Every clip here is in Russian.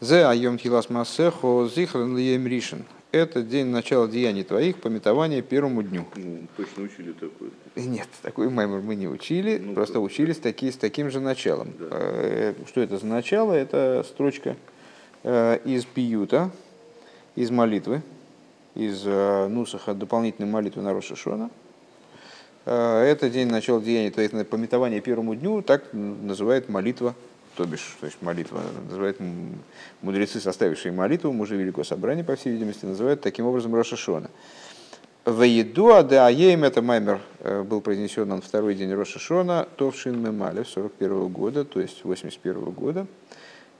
Зе айом хилас масехо зихран лием ришен. Это день начала деяний твоих, пометования первому дню. Ну, точно учили такое. Нет, такой маймер мы не учили, Ну, просто как? учились такие, с таким же началом. Да. Э, Что это за начало? Это строчка э, из пиюта, из молитвы, из э, Нусаха дополнительной молитвы на Роша Шона. Э, Это день начала деяний твоих, пометование первому дню, так называет молитва, то бишь, то есть молитва, называют мудрецы, составившие молитву, мужи Великого Собрания, по всей видимости, называют таким образом Роша Шона. Ваедуа де Аеем, это маймер э, был произнесен на второй день Роша Шона, Товшин Мемалев 41 года, то есть 81 года,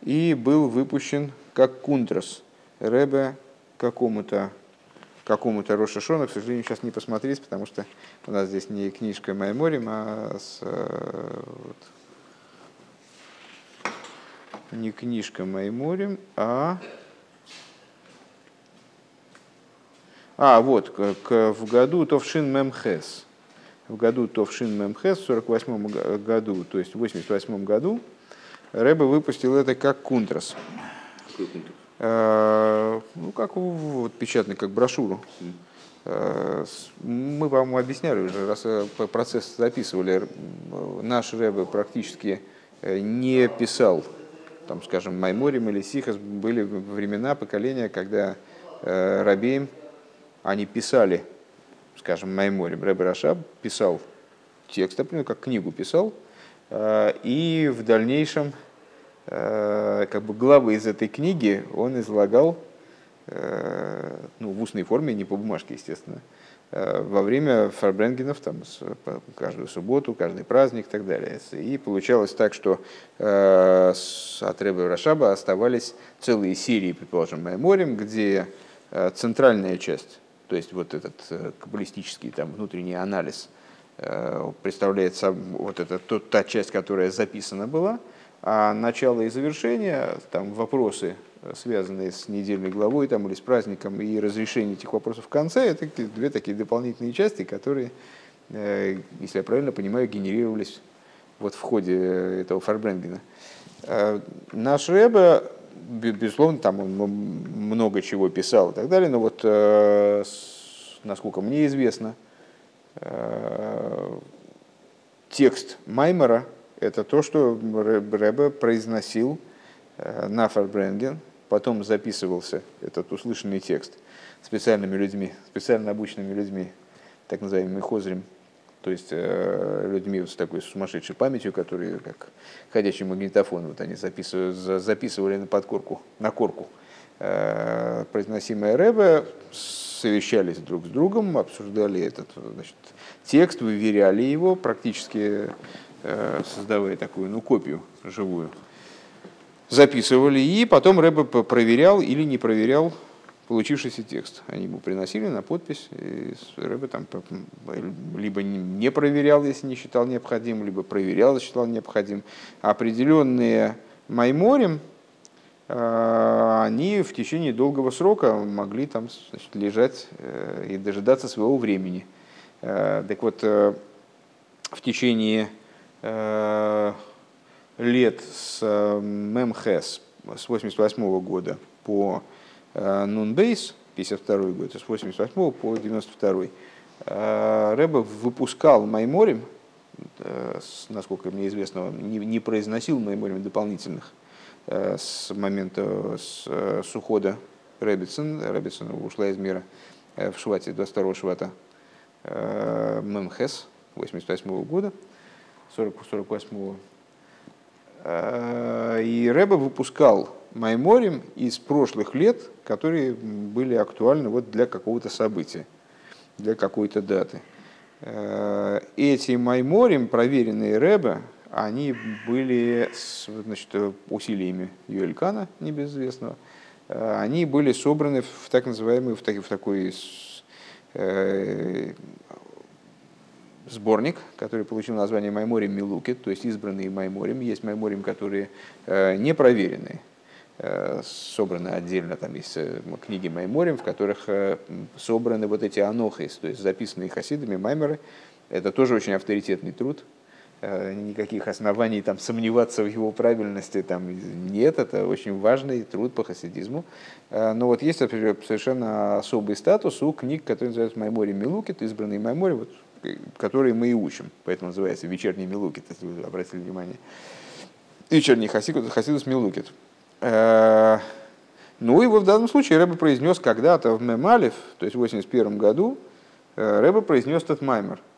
и был выпущен как кунтрас Ребе какому-то какому-то Роша Шона, к сожалению, сейчас не посмотреть, потому что у нас здесь не книжка Майморим, а с, э, вот, не книжка Майморим, а А, вот, к, в году Товшин Мемхес. В году Товшин Мемхес, в 48 г- году, то есть в 88 году, Рэбе выпустил это как кунтрас. Э, Ну, как вот, печатный, как брошюру. Э, Мы, по-моему, объясняли уже, раз э, процесс записывали, наш Рэбе практически не писал, там, скажем, Майморим или Сихас, были времена, поколения, когда э, Рабеем, они писали, скажем, Майморим, Рэбе Рашаб писал текст, например, как книгу писал, э, и в дальнейшем э, как бы главы из этой книги он излагал э, ну, в устной форме, не по бумажке, естественно, э, во время фарбренгенов, там, каждую субботу, каждый праздник и так далее. И получалось так, что э, с- от Рашаба оставались целые серии, предположим, Майморем, где э, центральная часть, то есть вот этот э, каббалистический там, внутренний анализ, э, представляет соб- вот это та часть, которая записана была, а начало и завершение, там вопросы, э, связанные с недельной главой там, или с праздником, и разрешение этих вопросов в конце, это две такие дополнительные части, которые, э, если я правильно понимаю, генерировались вот в ходе э, этого фарбренгена. Э, Наш Рэбе, бе- безусловно, там он много чего писал и так далее, но вот, насколько мне известно, текст Маймера – это то, что Рэб- Рэбе произносил на Фарбренген, потом записывался этот услышанный текст специальными людьми, специально обученными людьми, так называемыми хозрим, то есть э, людьми с такой сумасшедшей памятью, которые как ходячий магнитофон, вот они записывали, за- записывали на подкорку, на корку э, произносимое Рэбе, совещались друг с другом, обсуждали этот значит, текст, выверяли его, практически э, создавая такую ну, копию живую. Записывали, и потом Рэбе проверял или не проверял получившийся текст. Они ему приносили на подпись, и Рэбе там либо не- проверял, если не считал необходимым, либо проверял, если считал необходимым. Определенные майморем, э, они в течение долгого срока могли там значит, лежать э, и дожидаться своего времени. Э, Так вот, э, в течение лет с э, Мемхес с 88 года по э, נ״ב, 52 год, с 88 по 92 э, Ребе выпускал מאמרים, э, насколько мне известно, не, произносил מאמרים дополнительных с момента с, с ухода Ребецин. Ребецин ушла из мира в Швате, 22 Швата. Мемхес 88 года, 40, 48 Э, И Рэбе выпускал Майморим из прошлых лет, которые были актуальны вот для какого-то события, для какой-то даты. Э, Эти Майморим, проверенные Рэбе, они были с значит, усилиями Юэлькана, небезызвестного, э, они были собраны в так называемый, в, таки- в такой э, сборник, который получил название Майморим Милукет, то есть избранные Майморим. Есть Майморим, которые э, не проверенные, э, собраны отдельно, там есть э, книги Майморим, в которых собраны вот эти анохис, то есть записанные хасидами Маймеры. Это тоже очень авторитетный труд. никаких оснований там, сомневаться в его правильности там, нет, это очень важный труд по хасидизму. Но вот есть совершенно особый статус у книг, которые называются Маймори Милукит, избранные Маймори, вот, которые мы и учим, поэтому называется вечерний Милукит, если вы обратили внимание. Вечерний Хасидус, Хасидус Милукит. Ну и в данном случае Рэбе произнес когда-то в Мемалев, то есть в 81 году, Рэбе произнес этот маймер –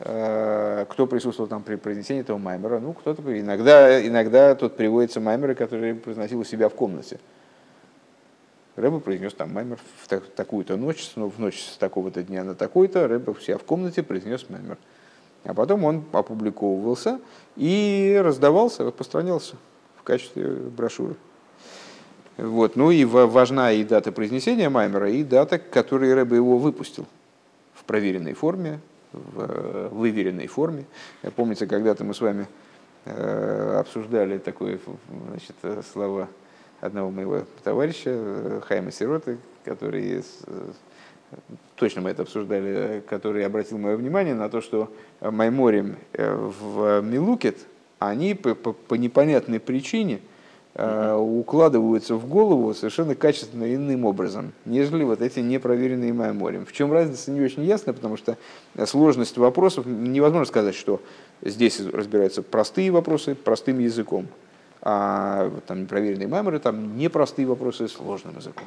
Э, кто присутствовал там при произнесении этого маймера. Ну, кто-то иногда, иногда тут приводится маймеры, которые произносил у себя в комнате. Рэба произнес там маймер в такую-то ночь, ну, в ночь с такого-то дня на такой-то, Рэба у в комнате произнес маймер. А потом он опубликовывался и раздавался, распространялся в качестве брошюры. Вот. Ну и важна и дата произнесения Маймера, и дата, которой Рэбе его выпустил в проверенной форме, в выверенной форме. Помните, когда-то мы с вами э, обсуждали такое значит, слова одного моего товарища, э, Хайма Сироты, который точно мы это обсуждали, который обратил мое внимание на то, что Майморим э, в Милукет, они по, по, по непонятной причине – Э, укладываются в голову совершенно качественно иным образом, нежели вот эти непроверенные майморем. В чем разница, не очень ясно, потому что сложность вопросов, невозможно сказать, что здесь разбираются простые вопросы простым языком, а там непроверенные майморы, там непростые вопросы сложным языком.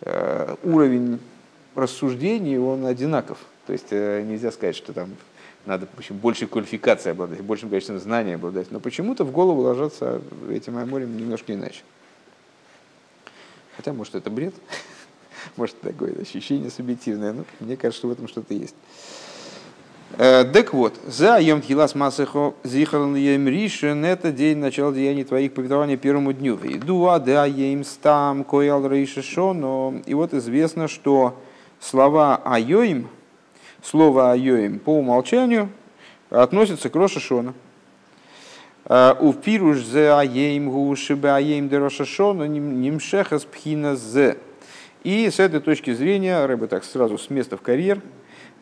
Э, уровень рассуждений, он одинаков. То есть э, нельзя сказать, что там надо в общем, большей квалификацией обладать, большим количеством знаний обладать. Но почему-то в голову ложатся эти майморим немножко иначе. Хотя, может, это бред, может, такое ощущение субъективное, но мне кажется, что в этом что-то есть. Э, так вот, за Йом Тхилас Масехо Зихарн Ем Ришен, это день начала деяний твоих повествования первому дню. Дуа да Ем Стам Коял Рейшешоно. И вот известно, что слова Айоим, слово «айоим» по умолчанию относится к Рошашона. А, у пируш зе аем гушибе аем де Рошашона нимшехас пхина зе. И с этой точки зрения, рыба так сразу с места в карьер,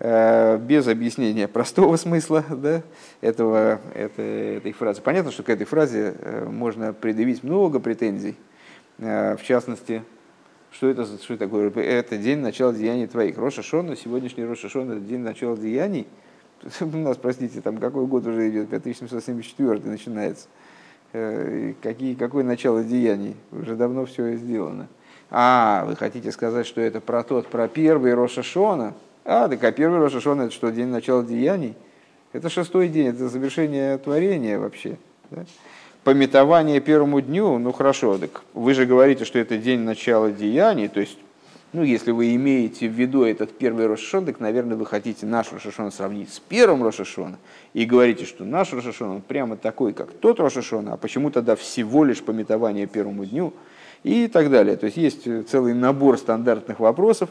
без объяснения простого смысла да, этого, этой, этой фразы. Понятно, что к этой фразе э, можно предъявить много претензий. А, в частности, что это, что это такое? Это день начала деяний твоих. Роша Шона, сегодняшний Роша Шона, это день начала деяний. У нас, простите, там какой год уже идет, 5774 начинается. Э, какие, какое начало деяний? Уже давно все сделано. А, вы хотите сказать, что это про тот, про первый Роша Шона? А, так а первый Роша Шона это что, день начала деяний? Это шестой день, это завершение творения вообще. Да? пометование первому дню, ну хорошо, так вы же говорите, что это день начала деяний, то есть, ну если вы имеете в виду этот первый Рошашон, так, наверное, вы хотите наш Рошашон сравнить с первым Рошашоном и говорите, что наш Рошашон, он прямо такой, как тот Рошашон, а почему тогда всего лишь пометование первому дню и так далее. То есть есть целый набор стандартных вопросов,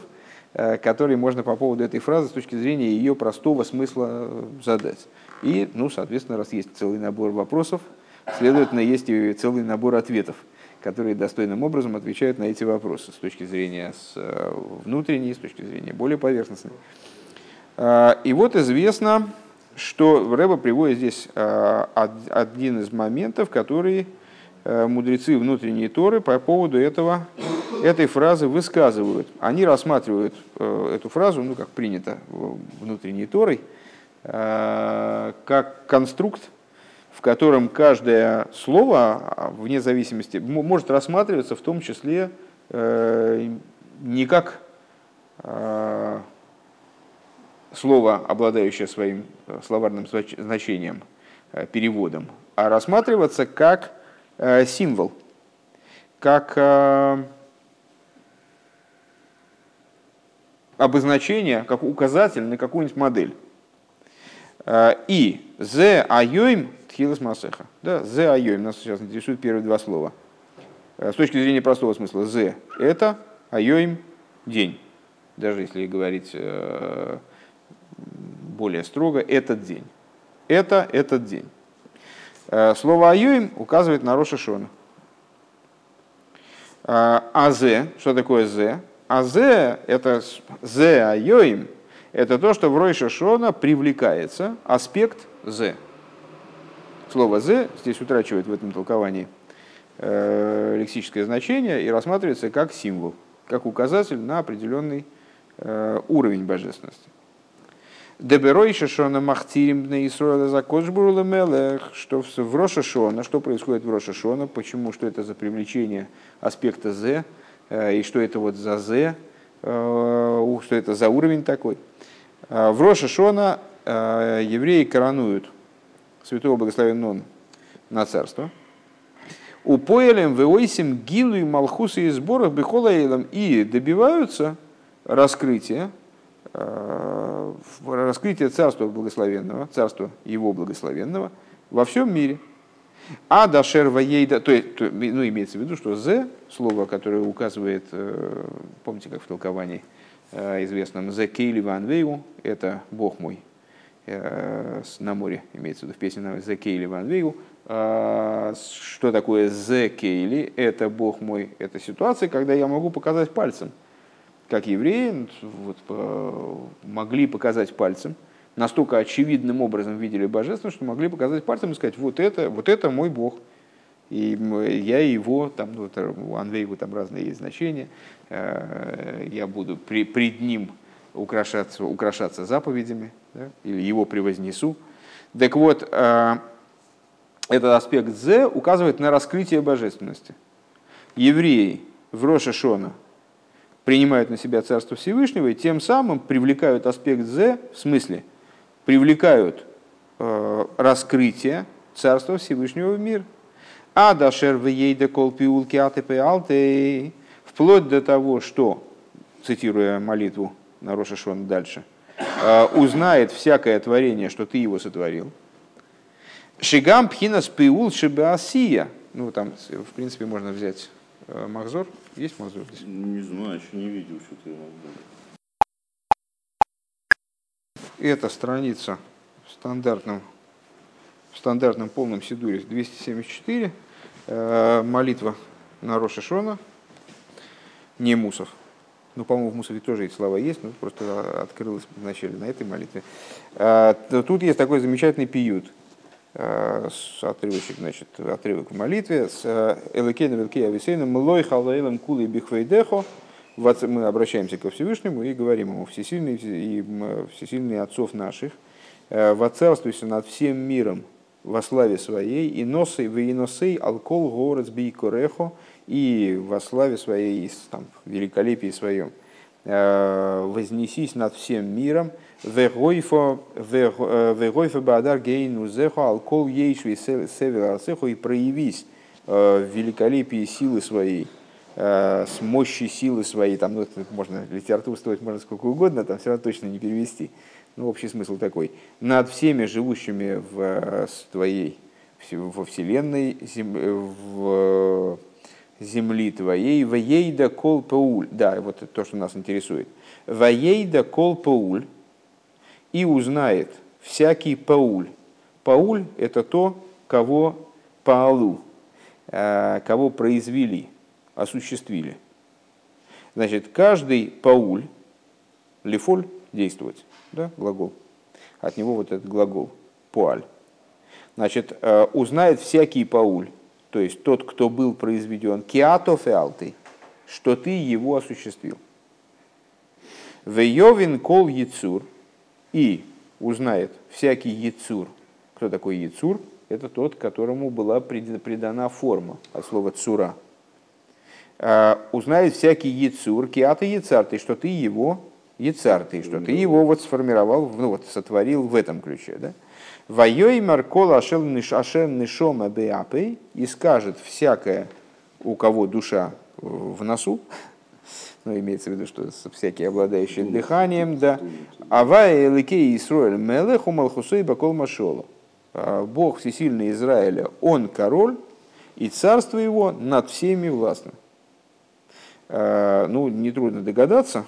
которые можно по поводу этой фразы с точки зрения ее простого смысла задать. И, ну, соответственно, раз есть целый набор вопросов, Следовательно, есть и целый набор ответов, которые достойным образом отвечают на эти вопросы с точки зрения э, внутренней, с точки зрения более поверхностной. И вот известно, что Рэба приводит здесь э, один из моментов, который э, мудрецы внутренней Торы по поводу этого, этой фразы высказывают. Они рассматривают эту фразу, ну, как принято внутренней Торой, как конструкт, в котором каждое слово, а, вне зависимости, может рассматриваться в том числе э, не как э, слово, обладающее своим э, словарным значением, переводом, а рассматриваться как символ, как обозначение, как указатель на какую-нибудь модель. И «зе айоим» Тхилас Масеха. Да, зе айоим. Нас сейчас интересуют первые два слова. Э, с точки зрения простого смысла, зе – это, айоим – день. Даже если говорить э, более строго, этот день. Это этот день. Э, слово айоим указывает на Роша Шона. Азе, что такое зе? Азе – это зе айоим, это то, что в Ройша Шона привлекается аспект зе. слово «зе» здесь утрачивает в этом толковании э, лексическое значение и рассматривается как символ, как указатель на определенный э, уровень божественности. Деберойша шона махтирим на Исруэля за кочбурула мелех, что в Роша Шона, что происходит в Роша Шона, почему, что это за привлечение аспекта З, и что это вот за З, что это за уровень такой. В Роша Шона евреи коронуют святого благословенного на царство. Упоелем веойсим гилу и малхуса и сборах бихолаилом и добиваются раскрытия, э, раскрытия царства благословенного, царства его благословенного во всем мире. А дашер воейда, то есть, ну, имеется в виду, что «з», слово, которое указывает, э, помните, как в толковании э, известном, «зе кейли ван вейу», это «Бог мой», Э, на море, имеется в виду в песне «The Кейли Ван Вейгу». Что такое «The Кейли»? Это «Бог мой». Это ситуация, когда я могу показать пальцем. Как евреи вот, могли показать пальцем, настолько очевидным образом видели божественность, что могли показать пальцем и сказать, вот это, вот это мой Бог. И я его, там, ну, у Анвейгу там разные есть значения, э, я буду при, пред ним украшаться, украшаться заповедями, да, или его превознесу. Так вот, э, этот аспект «з» указывает на раскрытие божественности. Евреи в Роша Шона принимают на себя Царство Всевышнего и тем самым привлекают аспект «з», в смысле, привлекают э, раскрытие Царства Всевышнего в мир. А дашер в ейда кол пиулки алты вплоть до того, что, цитируя молитву на Роша Шона дальше – Э, узнает всякое творение, что ты его сотворил. Шигам пхинас пиул шибасия. Ну, там, в принципе, можно взять э, Махзор. Есть Махзор здесь? Не знаю, еще не видел что-то я Эта страница в стандартном, в стандартном полном сидуре 274. Э, молитва на Роша Шона. Не Мусов. Ну, по-моему, в Мусоре тоже эти слова есть, но просто открылось вначале на этой молитве. А, тут есть такой замечательный пиют, а, отрывочек, значит, отрывок в молитве с э, Элекеном Велкея Ависейном Млой Халаилом Кули Бихвейдехо. Мы обращаемся ко Всевышнему и говорим ему, всесильный, и всесильный отцов наших, э, воцарствуйся над всем миром во славе своей, и носой, в иносей алкол город бейкорехо, и во славе своей, там, в великолепии своем, э, вознесись над всем миром, вегойфа э, бадар гейну зехо алкол ейшви север и проявись в великолепии силы своей, с мощи силы своей, там, ну, можно литературствовать можно сколько угодно, там все равно точно не перевести. Ну, общий смысл такой. Над всеми живущими в твоей, во Вселенной, в земли твоей, воейда кол пауль. Да, вот то, что нас интересует. Воейда кол пауль. И узнает всякий пауль. Пауль – это то, кого паалу, э, кого произвели, осуществили. Значит, каждый пауль, лифоль – действовать, да, глагол. От него вот этот глагол, пуаль. Значит, э, узнает всякий пауль, то есть тот, кто был произведен, киатов и алты, что ты его осуществил. Вейовин кол яцур, и узнает всякий яцур. Кто такой яцур? Это тот, которому была придана форма от слова цура. А, узнает всякий яцур, киата яцар, ты, что ты его яцар, ты, что ты его вот сформировал, ну вот сотворил в этом ключе. Да? Вайой Маркола Ашен Нишома Беапей и скажет всякое, у кого душа в носу, ну, имеется в виду, что всякие обладающие дыханием, да. Авай Эликей Исруэль Мелеху Малхусой Бакол Машолу. А, Бог всесильный Израиля, он король, и царство его над всеми властно. А, ну, нетрудно догадаться,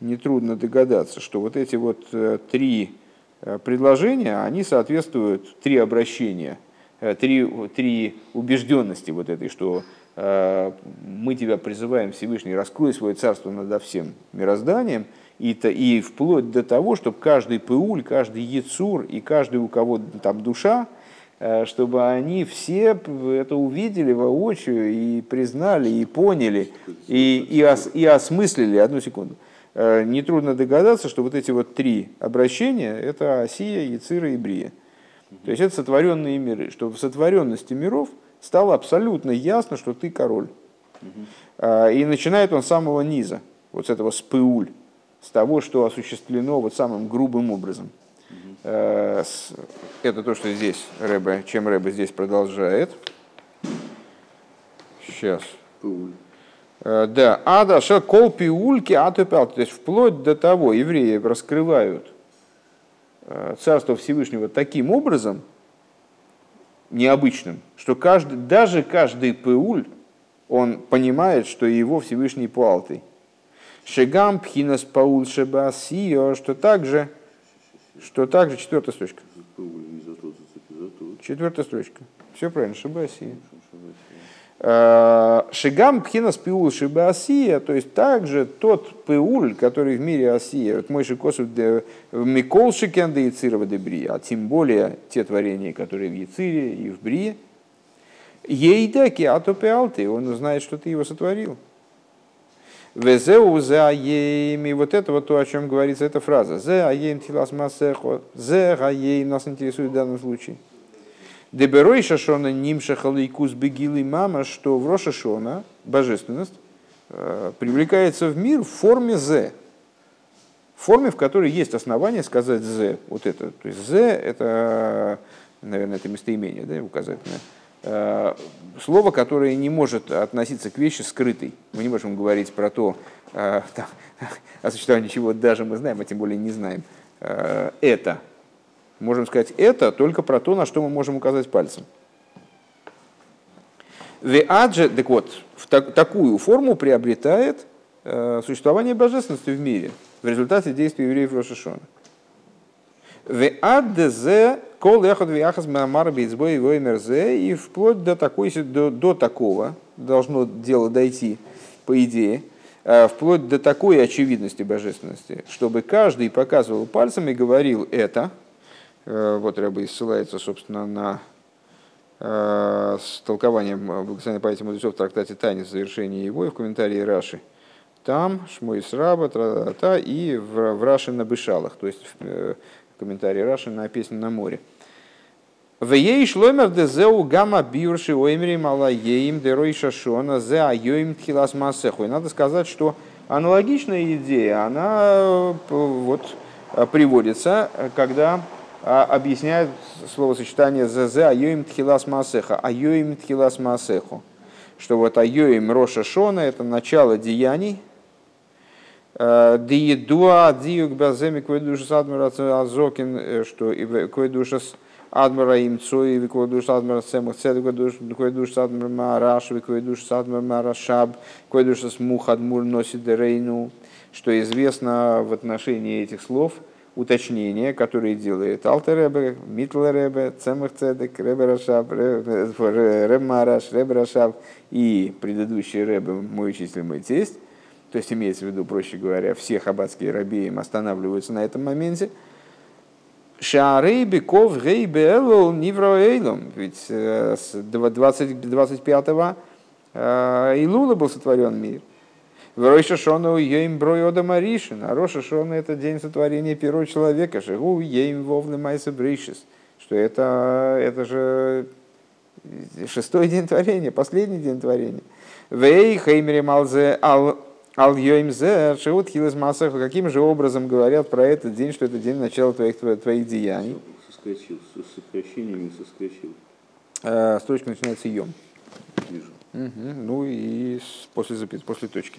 нетрудно догадаться, что вот эти вот э, три Э, предложения, они соответствуют три обращения, э, три, три убежденности вот этой, что э, мы тебя призываем Всевышний, раскрой свое царство над всем мирозданием, и, то, и вплоть до того, чтобы каждый пыуль, каждый яцур и каждый, у кого там душа, э, чтобы они все это увидели воочию и признали, и поняли, и, и, ос, и осмыслили. Одну секунду. Э, нетрудно догадаться, что вот эти вот три обращения – это Осия, Яцира и Брия. То есть это сотворенные миры, что в сотворенности миров стало абсолютно ясно, что ты король. А, и начинает он с самого низа, вот с этого спыуль, с того, что осуществлено вот самым грубым образом. Э, это то, что здесь Рэбе, чем Рэбе здесь продолжает. Сейчас. Э, да, ада ша кол пиульки атупал, то есть вплоть до того евреи раскрывают э, царство Всевышнего таким образом, необычным, что каждый, даже каждый пиуль, он понимает, что его Всевышний пуалтой. Шегам пхинас паул шебасио, что также, что также, четвертая строчка. Четвертая строчка. Все правильно, шебасио. Э, Шигам пхинас пиул шиба осия, то есть также тот пиуль, который в мире осия, вот мой шикосу микол шикенда и цирова дебри, а тем более те творения, которые в Яцире и в Брие, ейдаки атопиалты, он узнает, что ты его сотворил. Везеу зе и вот это вот то, о чем говорится эта фраза. Зе аем тилас масехо, зе аем нас интересует в данном случае. Деберой Шашона Нимша Лейкус Бегилы Мама, что в Рошашона божественность э, привлекается в мир в форме З. В форме, в которой есть основание сказать З. Вот это. То есть З это, наверное, это местоимение, да, указательное. Э, слово, которое не может относиться к вещи скрытой. Мы не можем говорить про то, э, о существовании чего даже мы знаем, а тем более не знаем. Это можем сказать это только про то, на что мы можем указать пальцем. Веаджи, так вот, в так, такую форму приобретает э, существование божественности в мире в результате действий евреев Рошашона. Кол эхот вяхас мамар бейцбой и вплоть до, такой, до, до такого должно дело дойти, по идее, э, вплоть до такой очевидности божественности, чтобы каждый показывал пальцем и говорил это – Э, вот Рэба ссылается, собственно, на э, с толкованием благословенной памяти мудрецов в трактате Тайны в завершении его и в комментарии Раши. Там Шмой Сраба, та и в, в Раши на Бышалах, то есть э, комментарии Раши на песню на море. В ей шломер де зеу гамма биурши оймери мала еим де рой шашона зе айоим тхилас масеху. И надо сказать, что аналогичная идея, она вот приводится, когда а, объясняют словосочетание ЗЗ «Айоим тхилас маасеха», «Айоим тхилас маасеху», что вот «Айоим Роша Шона» — это начало деяний, ידוע הדיוק בזה מכבוד קדושת אדמו״ר הזקן, э, что כבוד קדושת אדמו״ר האמצעי, כבוד קדושת אדמו״ר צמח צדק, כבוד קדושת אדמו״ר מהר״ש, כבוד קדושת אדמו״ר מהורש״ב, כבוד קדושת מו״ח אדמו״ר נשיא דורנו, что известно в отношении этих слов – уточнения, которые делает Алтер Ребе, Мителер Ребе, Цемах Цедек, Ребе Рашаб, Ребе Маараш, Ребе Рашаб и предыдущий Ребе, мой числимый тесть, то есть имеется в виду, проще говоря, все хаббатские рабеем останавливаются на этом моменте, Шаарей Беков Гей Беэлл Нивроэйлом, ведь э, с 20, 25-го э, Илула был сотворен мир. В Роша Шону Ейм Бройода Маришин, а Роша Шона это день сотворения первого человека, Шигу Ейм Вовны Майса Бришис, что это, это же шестой день творения, последний день творения. Вей Хеймери Малзе Ал Шиут Хилес Масах, каким же образом говорят про этот день, что это день начала твоих, твоих деяний? Соскочил, с сокращениями соскочил. Э, строчка начинается Йом. Вижу. Угу. Ну и после, запят, после точки.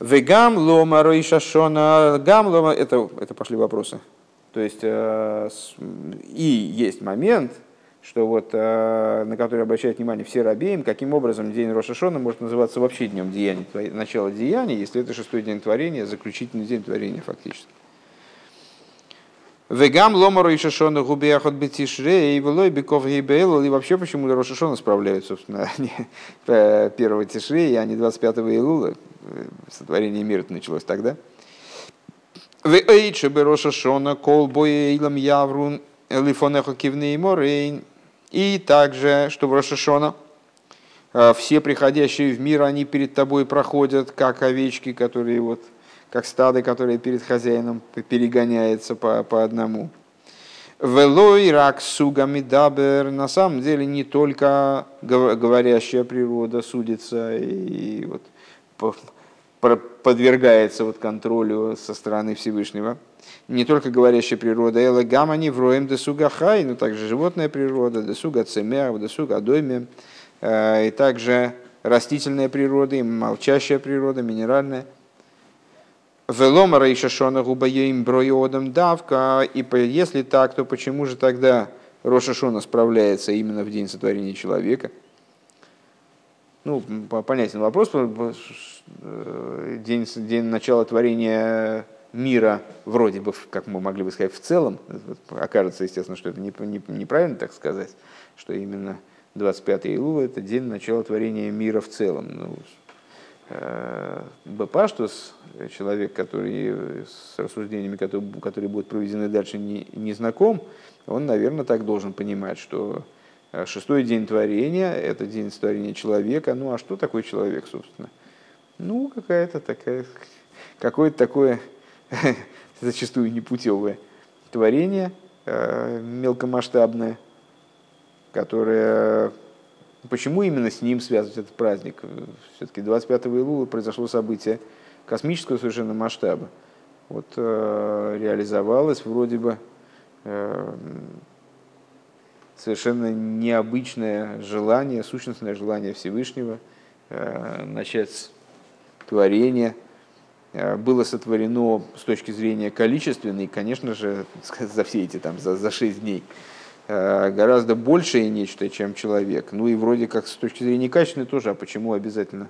Вегам лома ройшашона, гам лома, это, это пошли вопросы. То есть, э, и есть момент, что вот, э, на который обращают внимание все рабеем, каким образом день Рошашона может называться вообще днем деяния, начало деяния, если это шестой день творения, заключительный день творения фактически. Вегам ломару и шашона губеяхот бетишре и велой беков гибейл. И вообще, почему Рошашона справляют, собственно, они первого тишре, а не 25 Илула. Сотворение мира началось тогда. Вейче бероша шона кол боейлам яврун лифонехо кивней морейн. И также, что в Рошашона все приходящие в мир, они перед тобой проходят, как овечки, которые вот, как стады, которые перед хозяином перегоняются по, по одному. Велой рак сугами дабер. На самом деле не только говорящая природа судится и вот подвергается вот контролю со стороны Всевышнего. Не только говорящая природа, эла гамма не вроем десуга хай, но также животная природа, десуга цемер, десуга дойме, э, и также растительная природа, и молчащая природа, минеральная. Велома Рейшашона губаем броиодом давка, и если так, то почему же тогда Рошашона справляется именно в день сотворения человека? Ну, понятен вопрос, Э, день, день начала творения мира, вроде бы, как мы могли бы сказать, в целом, окажется, естественно, что это не, не, неправильно так сказать, что именно 25 Илула – это день начала творения мира в целом. Ну, э, Бапаштус, человек, который с рассуждениями, которые, которые будут проведены дальше, не, не знаком, он, наверное, так должен понимать, что э, шестой день творения – это день творения человека. Ну, а что такое человек, собственно? – ну, какая-то такая, какое-то такое зачастую непутевое творение, э, мелкомасштабное, которое... Почему именно с ним связывать этот праздник? Все-таки 25 Илула произошло событие космического совершенно масштаба. Вот э, реализовалось вроде бы э, совершенно необычное желание, сущностное желание Всевышнего начать творение э, было сотворено с точки зрения количественной, конечно же, за все эти там, за, за 6 дней, э, гораздо большее нечто, чем человек. Ну и вроде как с точки зрения качественной тоже, а почему обязательно?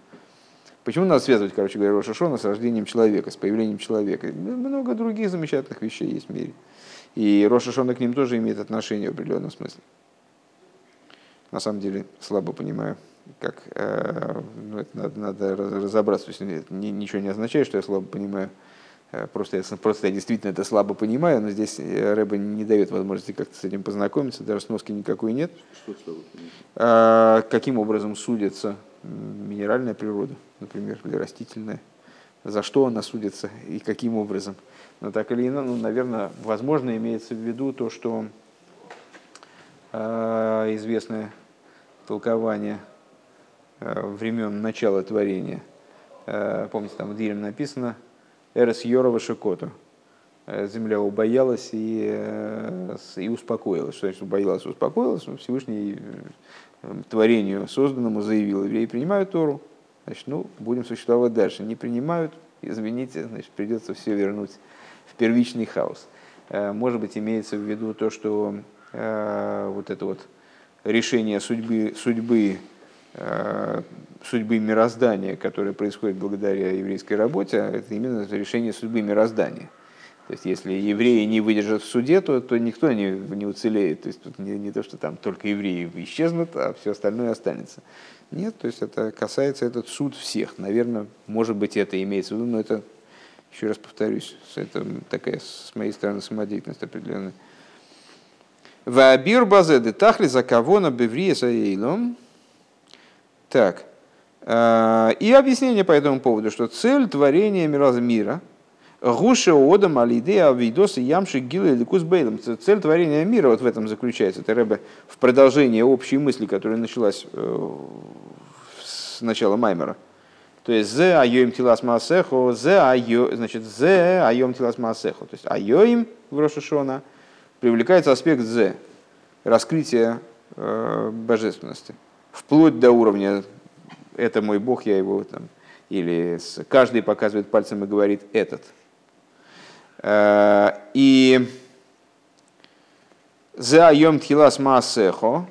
Почему надо связывать, короче говоря, Рошашона с рождением человека, с появлением человека? Много других замечательных вещей есть в мире. И Рошашона к ним тоже имеет отношение в определенном смысле. На самом деле, слабо понимаю как, э, ну, это надо, надо разобраться, то есть это ничего не означает, что я слабо понимаю, э, просто я, просто я действительно это слабо понимаю, но здесь э, Рэба не дает возможности как-то с этим познакомиться, даже сноски никакой нет. Что слабо а, каким образом судится минеральная природа, например, или растительная, за что она судится и каким образом. Но так или иначе, ну, наверное, возможно, имеется в виду то, что э, известное толкование – Э, времен начала творения. Э, помните, там в Дилем написано «Эрес Йорова Шикоту». Э, земля убоялась и, и успокоилась. Что значит убоялась успокоилась? Ну, Всевышний творению созданному заявил, евреи принимают Тору, значит, ну, будем существовать дальше. Не принимают, извините, значит, придется все вернуть первичный хаос. Может быть, имеется в виду то, что вот это вот решение судьбы, судьбы Э, судьбы мироздания, которое происходит благодаря еврейской работе, это именно решение судьбы мироздания. То есть, если евреи не выдержат в суде, то, то никто не, не уцелеет. То есть, тут не, не то, что там только евреи исчезнут, а все остальное останется. Нет, то есть, это касается этот суд всех. Наверное, может быть, это имеется в виду, но это, еще раз повторюсь, это такая, с моей стороны, самодеятельность определенная. Вабир базе детахли за кого на беврия саейлом, так. Э, и объяснение по этому поводу, что цель творения мира, Гуша одам алиде авидоса ямши гила или кузбейлом. Цель творения мира вот в этом заключается. Это Рэбе в продолжении общей мысли, которая началась э, с начала Маймера. То есть зе айоим тилас маасехо, зе айо, значит, зе айом тилас маасехо. То есть айоим в Рошашона привлекается аспект зе, раскрытие э, божественности вплоть до уровня «это мой Бог, я его там», или каждый показывает пальцем и говорит «этот». Э, и за йом тхилас маасехо,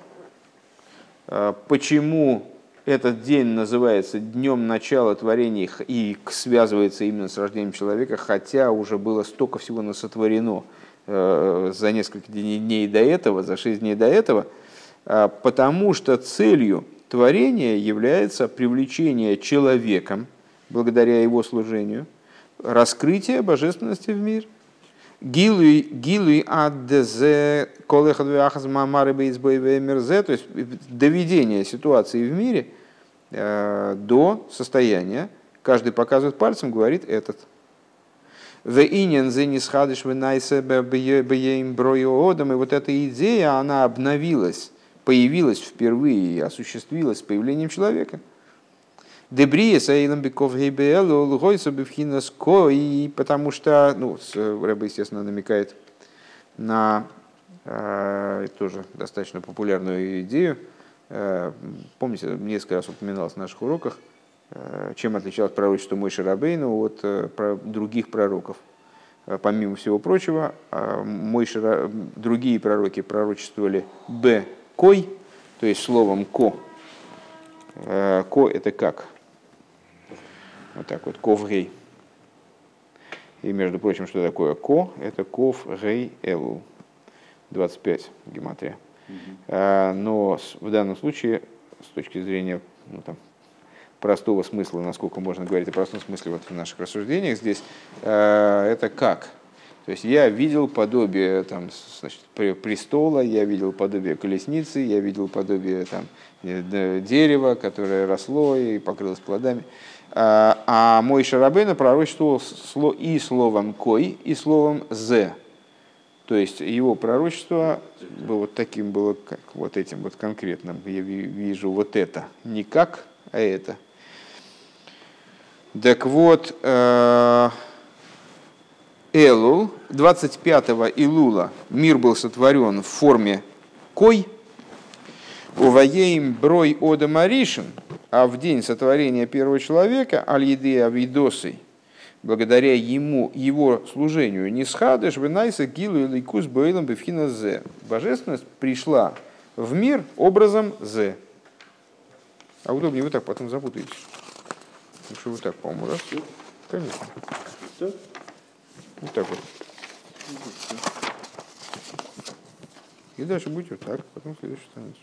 э, почему этот день называется днем начала творений и связывается именно с рождением человека, хотя уже было столько всего насотворено э, за несколько дней до этого, за шесть дней до этого – а, потому что целью творения является привлечение человеком, благодаря его служению, раскрытие божественности в мир. Гилуй гилуй адзе колехадвяхаз мамары бейсбойвемерзе, то есть доведение ситуации в мире э, до состояния, каждый показывает пальцем, говорит этот. И вот эта идея, она обновилась, появилась впервые осуществилась с появлением человека – Дебрия Саилом Беков Гейбелу Лгойса Бевхинас и потому что, ну, Рэба, естественно, намекает на э, тоже достаточно популярную идею. Э, помните, несколько раз упоминалось в наших уроках, э, чем отличалось пророчество Мойши Рабейну от э, про других пророков. Э, помимо всего прочего, э, Мойши, другие пророки пророчествовали «б» «кой», то есть словом «ко». Э, «Ко» — это как? Вот так вот, ков гей. И, между прочим, что такое ко? Это ков гей элу. 25 гематрия. Mm-hmm. Но в данном случае, с точки зрения ну, там, простого смысла, насколько можно говорить о простом смысле вот в наших рассуждениях здесь, а, это как? То есть я видел подобие там, значит, престола, я видел подобие колесницы, я видел подобие там, э, дерева, которое росло и покрылось плодами. А, а мой Шарабейна пророчествовал и словом «кой», и словом «зе». То есть его пророчество было таким, было как вот этим вот конкретным. Я вижу вот это. Не как, а это. Так вот, э, Элул, 25-го Илула, мир был сотворен в форме кой, Уваеем брой ода маришин, а в день сотворения первого человека, аль-еды авидосой, благодаря ему, его служению, не схадыш, венайса гилу и лейкус бейлом бифхина зе. Божественность пришла в мир образом зе. А удобнее вы так потом запутаетесь. Ну что вы так, по-моему, раз? Конечно. Вот так вот. И дальше будет вот так, потом следующий страницу.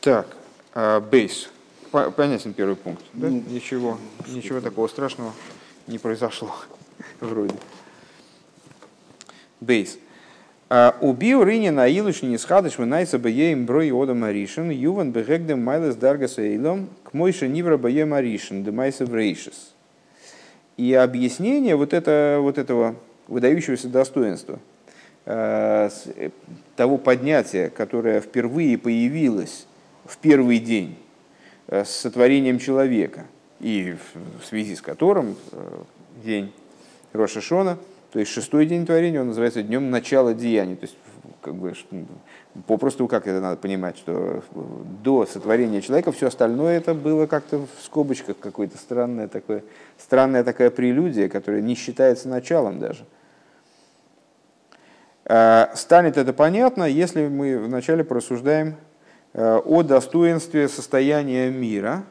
Так, бейс. Понятен первый пункт. Да? Ничего, ничего такого страшного не произошло. Вроде. Бейс. Убил Рини на Илуш не схадыш вынайса беем брой ода маришин, юван бегегдем майлес дарга сейлом, к мойше нивра бее маришин, демайса врейшис. И объяснение вот, это, вот этого выдающегося достоинства, э, того поднятия, которое впервые появилось в первый день э, с сотворением человека, и в связи с которым э, день Рошашона, то есть шестой день творения, он называется днем начала деяний. То есть, как бы, попросту как это надо понимать, что до сотворения человека все остальное это было как-то в скобочках какое-то странное такое, странная такая прелюдия, которая не считается началом даже. Э, станет это понятно, если мы вначале порассуждаем Э, о достоинстве состояния мира,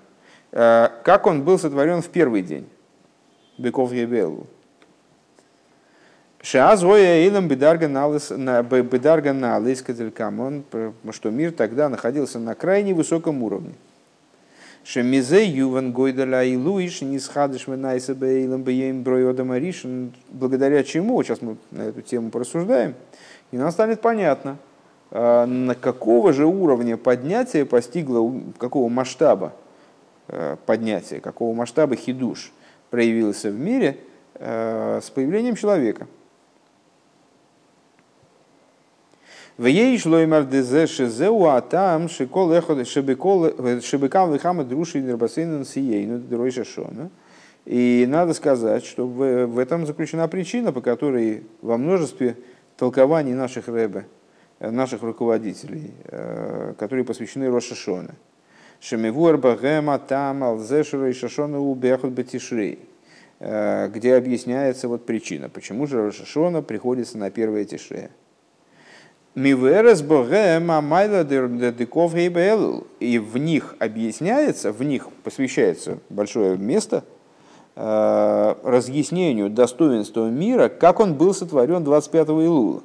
э, как он был сотворен в первый день. Беков Ебелу. Шаазоя Илам Бедарга Налис Кадилькамон, что мир тогда находился на крайне высоком уровне. Шемизе Юван Гойдаля и Луиш, не схадыш Венайса Бейлам Беем Бройода Маришин, благодаря чему, сейчас мы на эту тему порассуждаем, и нам станет понятно – на какого же уровня поднятия постигло, какого масштаба э, поднятия, какого масштаба хидуш проявился в мире э, с появлением человека. В ей шло им ардезе шезеу а там шикол эхо шебекам вихама друши нербасейнан сиейну дройша шона. И надо сказать, что в этом заключена причина, по которой во множестве толкований наших рэбе наших руководителей, э, которые посвящены Рошашоне. Шемивуар Багема Там Алзешера и Шашона Убехот Батишрей, э, где объясняется вот причина, почему же Рошашона приходится на первое Тишрея. Миверес Богема Майла Деков И в них объясняется, в них посвящается большое место э, разъяснению достоинства мира, как он был сотворен 25 Илула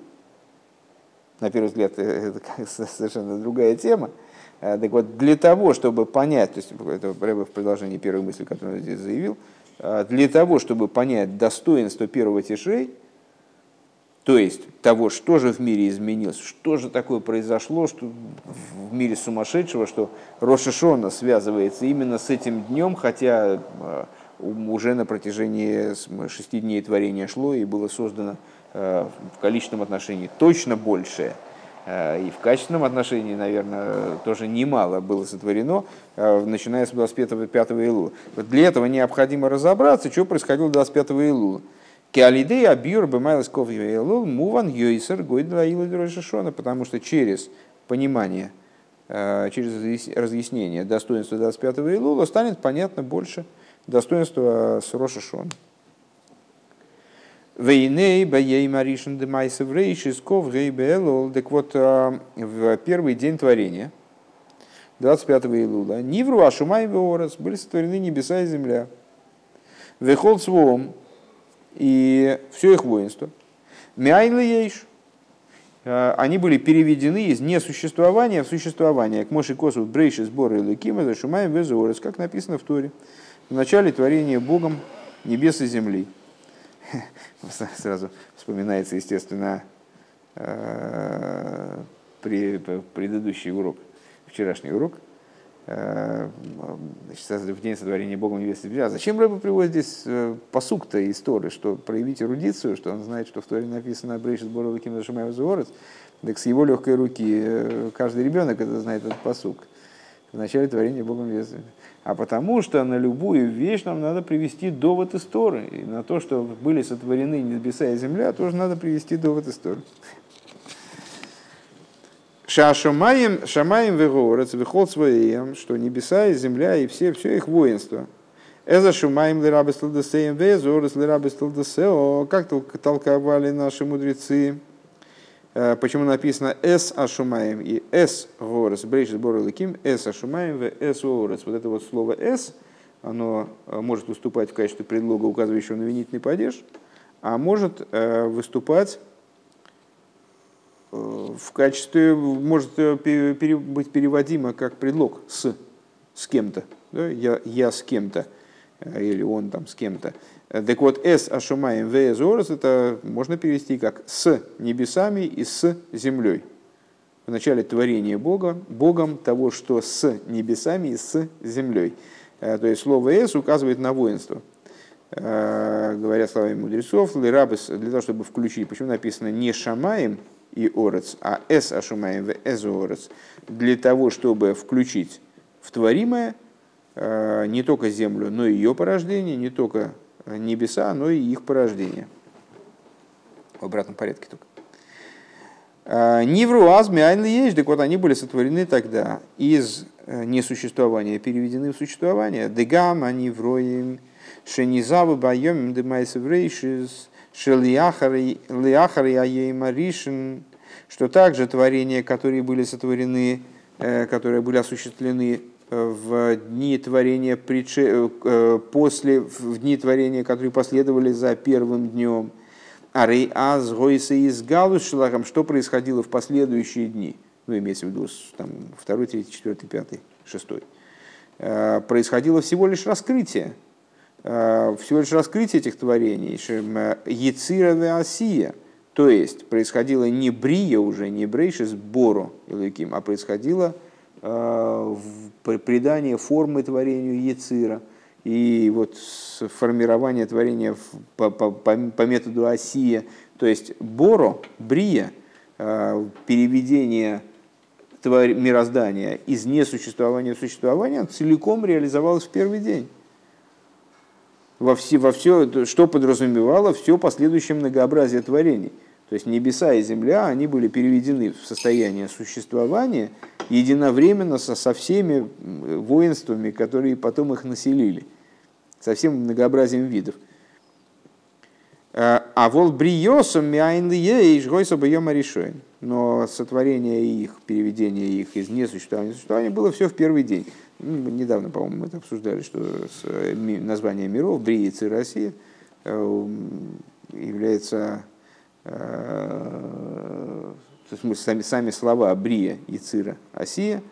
на первый взгляд, э, это совершенно другая тема. Э, так вот, для того, чтобы понять, то есть это в продолжении первой мысли, которую я здесь заявил, э, для того, чтобы понять достоинство первого тишей, То есть того, что же в мире изменилось, что же такое произошло что в мире сумасшедшего, что Рошашона связывается именно с этим днем, хотя э, уже на протяжении шести дней творения шло и было создано э, в количественном отношении точно большее, э, и в качественном отношении, наверное, тоже немало было сотворено, начиная с 25 5 Илула. Вот для этого необходимо разобраться, что происходило 25 Илула. Кеалидей абьюр бэмайлас элул муван йойсер гойдла ила потому что через понимание, э, через разъяснение достоинства 25-го Илула станет понятно больше достоинства с Рошашона. Вейней баей маришин де майсев рейшисков гейбелол. Так вот, э, в первый день творения, 25-го Илула, Нивру Ашумай Веорас были сотворены небеса и земля. Вехол свом, и все их воинство. Мяйн ейш, э, они были переведены из несуществования в существование. К Моши Косу Брейши сборы Лукима зашумаем везорес, как написано в Торе. В начале творения Богом небес и земли. Сразу вспоминается, естественно, э, предыдущий урок, вчерашний урок, Э, значит, в день сотворения Богом и земля. Зачем Рэба приводит здесь э, посук-то из Торы, что проявить эрудицию, что он знает, что в Торе написано «Брейшит Бора Луким Зашимай Зуорец», так с его легкой руки каждый ребенок это знает этот посук. В начале творения Богом небес А потому что на любую вещь нам надо привести довод из Торы. И на то, что были сотворены небеса и земля, тоже надо привести довод из Торы. Шашамаем, шамаем вегорец, выход своим, что небеса и земля и все, все их воинство. Эза шумаем лирабес лдесеем везорец лирабес лдесео. Как толковали наши мудрецы? Э, почему написано «эс ашумаем» и «эс горес», «брейшит борелыким», «эс ашумаем» в «эс горес». Вот это вот слово «эс», оно э, может выступать в качестве предлога, указывающего на винительный падеж, а может э, выступать в качестве, может быть переводимо как предлог с, с кем-то. Да? Я, я с кем-то, или он там с кем-то. Так вот, «эс ашумаем веезорос» это можно перевести как «с небесами и с землей». В начале творения Бога, Богом того, что с небесами и с землей. Э, то есть слово «эс» указывает на воинство. Говоря словами мудрецов, лирабес, для того, чтобы включить, почему написано не шамаем, и орец, а эс ашумаем в эз орец, для того, чтобы включить в творимое э, не только землю, но и ее порождение, не только небеса, но и их порождение. В обратном порядке только. Э, Нивру азми айнли есть, так вот они были сотворены тогда из э, несуществования, переведены в существование. Дегам они вроем шенизавы байомим демайсеврейшис Шелиахари Аеймаришин, что также творения, которые были сотворены, э, которые были осуществлены э, в дни творения, э, после, в дни творения, которые последовали за первым днем, Арей аз гойса из галушилахам, что происходило в последующие дни, ну, имеется в виду там, второй, третий, четвертый, пятый, шестой, происходило всего лишь раскрытие, Э, всего лишь раскрытие этих творений, э, Ецира Асия, то есть происходило не брия уже, не брейшис бору Илыким, а происходило э, придание формы творению Ецира и вот формирование творения по, по, по, методу Асия, то есть боро, брия, переведение мироздания из несуществования в существование целиком реализовалось в первый день во все, во все, что подразумевало все последующее многообразие творений. То есть небеса и земля, они были переведены в состояние существования единовременно со, со всеми воинствами, которые потом их населили, со всем многообразием видов. А, а вол бриосом мяйн ейш гойса бьема решоин. Но сотворение их, переведение их из несуществования в существование было все в первый день. Ну, недавно, по-моему, мы это обсуждали, что э, название миров, Бриец и Россия, э, является э, то есть сами, сами слова Брия и Цира Осия,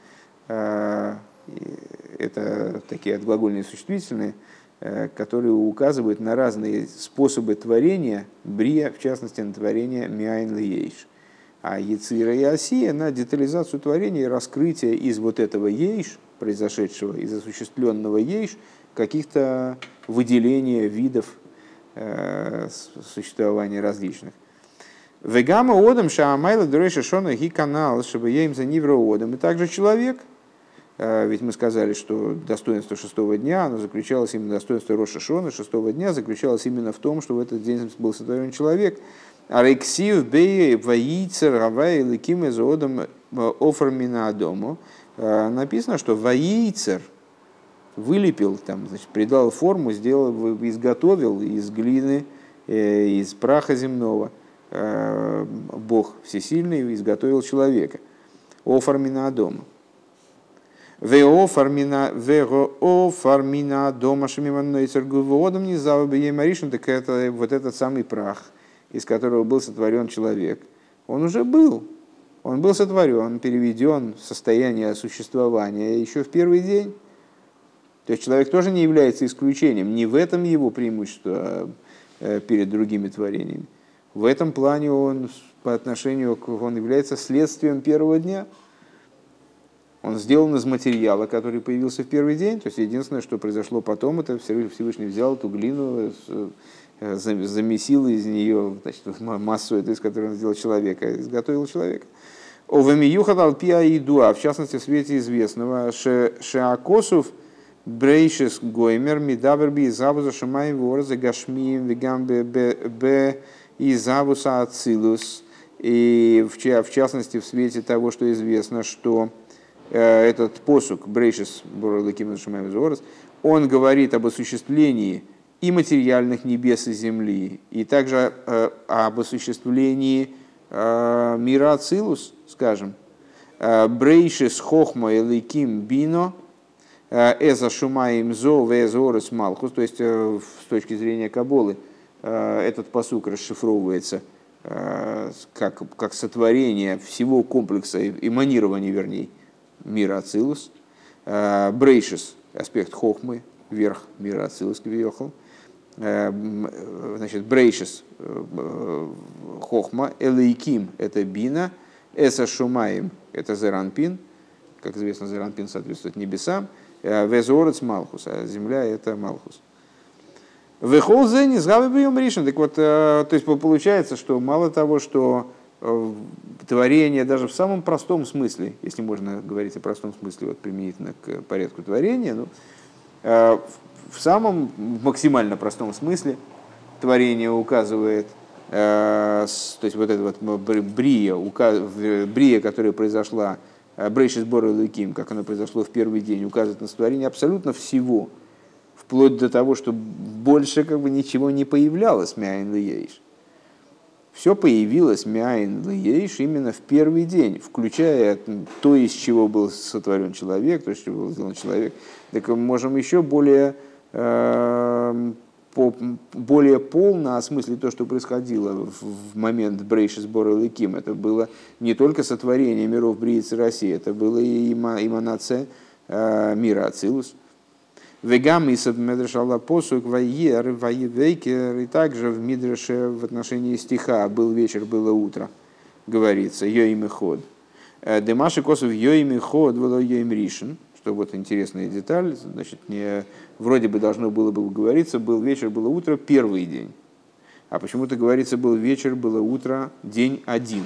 это такие отглагольные существительные, э, которые указывают на разные способы творения брия, в частности, на творение миайн лейш. А яцира и осия на детализацию творения и раскрытие из вот этого ейш, произошедшего, из осуществленного ейш, каких-то выделения видов э, существования различных. Вегама одам шаамайла дуреша шона ги канал, чтобы я им за одам. И также человек, э, ведь мы сказали, что достоинство шестого дня, оно заключалось именно достоинство Роша Шона, шестого дня заключалось именно в том, что в этот день был сотворен человек. Арексив бей воийцер равай ликим из одам э, оформина дому. Э, написано, что воийцер вылепил, там, значит, придал форму, сделал, изготовил из глины, из праха земного – Бог Всесильный изготовил человека. Оформина дома. Вео фармина дома шамиманной цергуводом не завобием маришин, так это вот этот самый прах, из которого был сотворен человек. Он уже был. Он был сотворен, переведен в состояние существования еще в первый день. То есть человек тоже не является исключением. Не в этом его преимущество э, перед другими творениями. В этом плане он по отношению к он является следствием первого дня. Он сделан из материала, который появился в первый день. То есть единственное, что произошло потом, это Всевышний взял эту глину, э, замесил из нее значит, массу, из которой он сделал человека, изготовил человека. Овамиюхад алпия идуа, в частности, в свете известного, шеакосов брейшес гоймер мидаберби завуза шамай ворза гашмием вегам бе и Завуса Ацилус, и в, в частности в свете того, что известно, что э, этот посук Брейшис он говорит об осуществлении и материальных небес и земли, и также э, об осуществлении э, мира Ацилус, скажем, э, Брейшис Хохма Эликим Бино, э, Эза Шумаим Зо Везорес Малхус, то есть э, с точки зрения Каболы – этот посук расшифровывается э, как, как сотворение всего комплекса эманирования, вернее, мира Ацилус. Э, Брейшис, аспект Хохмы, верх мира Ацилус, Квиохал. Значит, Брейшис, Хохма, Элейким – это Бина, Эса Шумаем – это Зеранпин, как известно, Зеранпин соответствует небесам, Везорец Малхус, а земля – это Малхус. Вехолзе не згавы ришен. Так вот, э, то есть получается, что мало того, что э, творение даже в самом простом смысле, если можно говорить о простом смысле, вот применительно к порядку творения, ну, э, в самом максимально простом смысле творение указывает, то есть вот эта вот брия, брия, которая произошла, брейши сбора Луким, как она произошло в первый день, указывает на творение абсолютно всего – вплоть до того, что больше как бы ничего не появлялось Мяйн Лиейш. Все появилось Мяйн Лиейш именно в первый день, включая то, из чего был сотворен человек, то, из чего был сделан человек. Так мы можем еще более, э, по, более полно осмыслить то, что происходило в, в момент Брейши сбора Ликим. Это было не только сотворение миров Бриицы России, это было и эманация э, мира Ацилус – Вегам и Медреш посук Вайер, Вайвейкер, и также в Мидреше в отношении стиха «Был вечер, было утро», говорится, «Йоим и ход». Э, Демаши Косов «Йоим и ход, было Йоим Ришин», что вот интересная деталь, значит, не, вроде бы должно было бы говориться «Был вечер, было утро», первый день. А почему-то говорится «Был вечер, было утро», день один.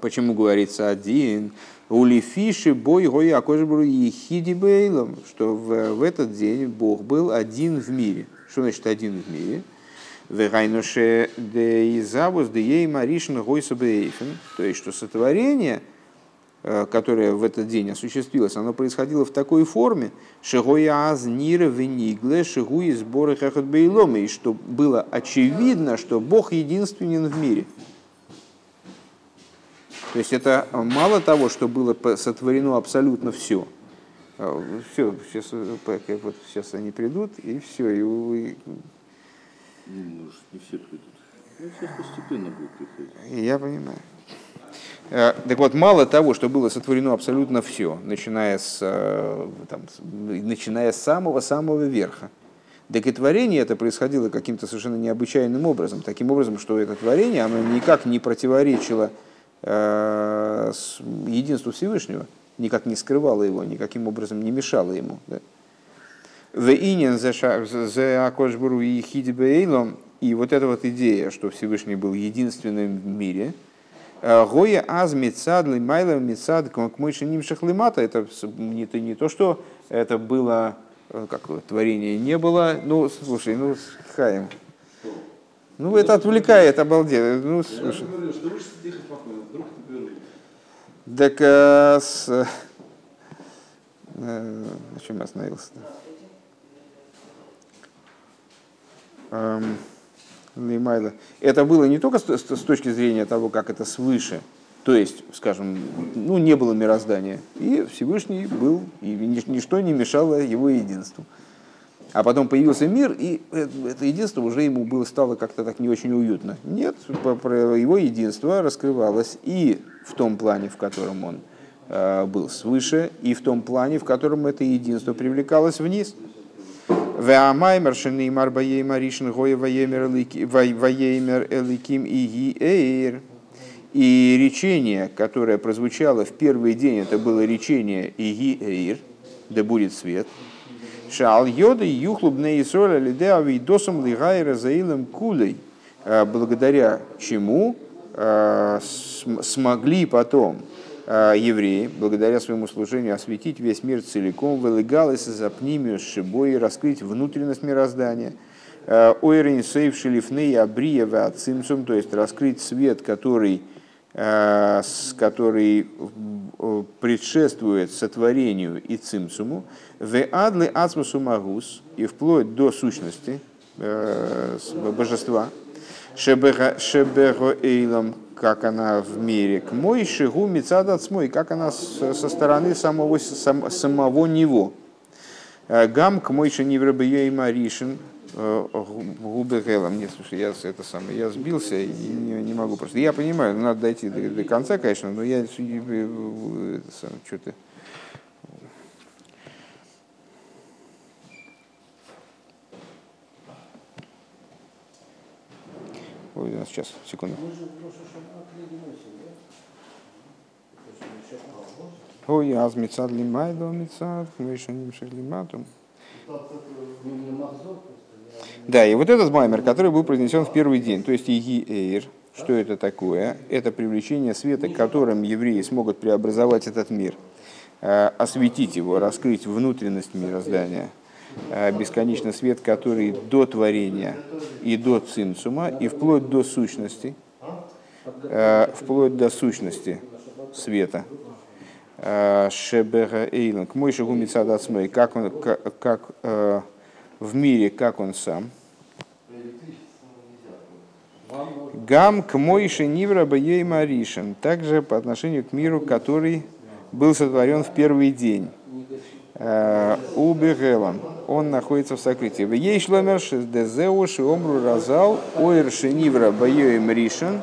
Почему говорится один? Улифиши бой гой акожбру ехиди бейлом, что в, в этот день Бог был один в мире. Что значит один в мире? Вегайноше де изавус де ей маришин гойса бейфен. То есть, что сотворение, э, которое в этот день осуществилось, оно происходило в такой форме, шигоя аз нира венигле шигуи сборы хахат бейлом, и что было очевидно, что Бог единственен в мире. То есть это мало того, что было сотворено абсолютно все. А, все, сейчас, вот сейчас они придут, и все. И, и... Может, не все придут. Ну, сейчас постепенно будет приходить. Я понимаю. Так вот, мало того, что было сотворено абсолютно все, начиная с, э, там, начиная с самого-самого верха, Так и творение это происходило каким-то совершенно необычайным образом. Таким образом, что это творение, оно никак не противоречило э, единству Всевышнего, никак не скрывало его, никаким образом не мешало ему. И вот эта вот идея, что Всевышний был единственным в мире, Гоя аз мецад лимайла мецад к мыши нимших лимата, это не, не то, что это было Э, как творения не было. Ну, слушай, ну, Хаим. Ну, это отвлекает, обалдеть. Ну, слушай. Так, а, с, э, на чем я остановился-то? Эм, это было не только с, с точки зрения того, как это свыше, то есть, скажем, ну, не было мироздания, и Всевышний был, и ничто не мешало его единству. А потом появился мир, и это единство уже ему было, стало как-то так не очень уютно. Нет, его единство раскрывалось и в том плане, в котором он э, был свыше, и в том плане, в котором это единство привлекалось вниз. И речение, которое прозвучало в первый день, это было речение Иги Эир, да будет свет. Шал йода юхлуб на Исроля лидеа видосом лигайра заилом кулей, а, благодаря чему а, смогли потом а, евреи, благодаря своему служению, осветить весь мир целиком, вылегалось за пнимию шибой, раскрыть внутренность мироздания – Ойрин сейв шелифней абриева цимсум, то есть раскрыть свет, который Э, который э, предшествует сотворению и цимсуму, в адлы ацмусу магус, и вплоть до сущности э, божества, шебего эйлом, как она в мире, к мой шигу мой, как она со стороны самого, сам, самого него. Гам к мой шениврабе маришин, губы гелом. Нет, слушай, я это самое, я сбился и не, не могу просто. Я понимаю, надо дойти до, до конца, конечно, но я что-то Ой, сейчас, секунду. Ой, аз мецад лимайдо мецад, мы еще не лиматум. Да, и вот этот маймер, который был произнесен в первый день, то есть Иги Эйр, что это такое? Это привлечение света, которым евреи смогут преобразовать этот мир, э, осветить его, раскрыть внутренность мироздания, э, бесконечный свет, который до творения и до цинцума, и вплоть до сущности, э, вплоть до сущности света. Шебега Эйланг, мой шагумицадацмей, как он, как, как в мире, как он сам. Гам к Мойше Нивра Баей Маришин. Также по отношению к миру, который был сотворен в первый день. Э, у Бегелом. Он находится в сокрытии. В Ейшломерш Дезеуши Омру Разал Ойрши Нивра Баей Маришин.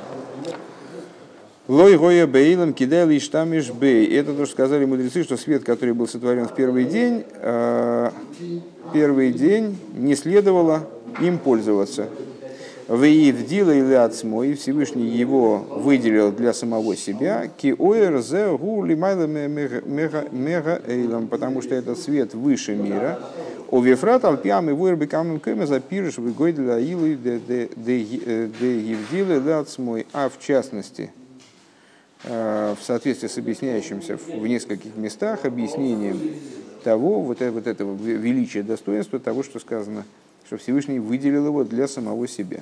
Лой гоя бейлом лишь тамиш бей. Это то, что сказали мудрецы, что свет, который был сотворен в первый день, э, первый день не следовало им пользоваться. Веивдила или отсмо, и Всевышний его выделил для самого себя, ки оэр зе гу лимайла мега эйлом, потому что этот свет выше мира. У вифрат алпиам и вырби камнем кэме запирыш выгой для илы де евдила или отсмо, а в частности, э, в соответствии с объясняющимся в нескольких местах объяснением того, вот, это, вот этого величия, достоинства того, что сказано, что Всевышний выделил его для самого себя.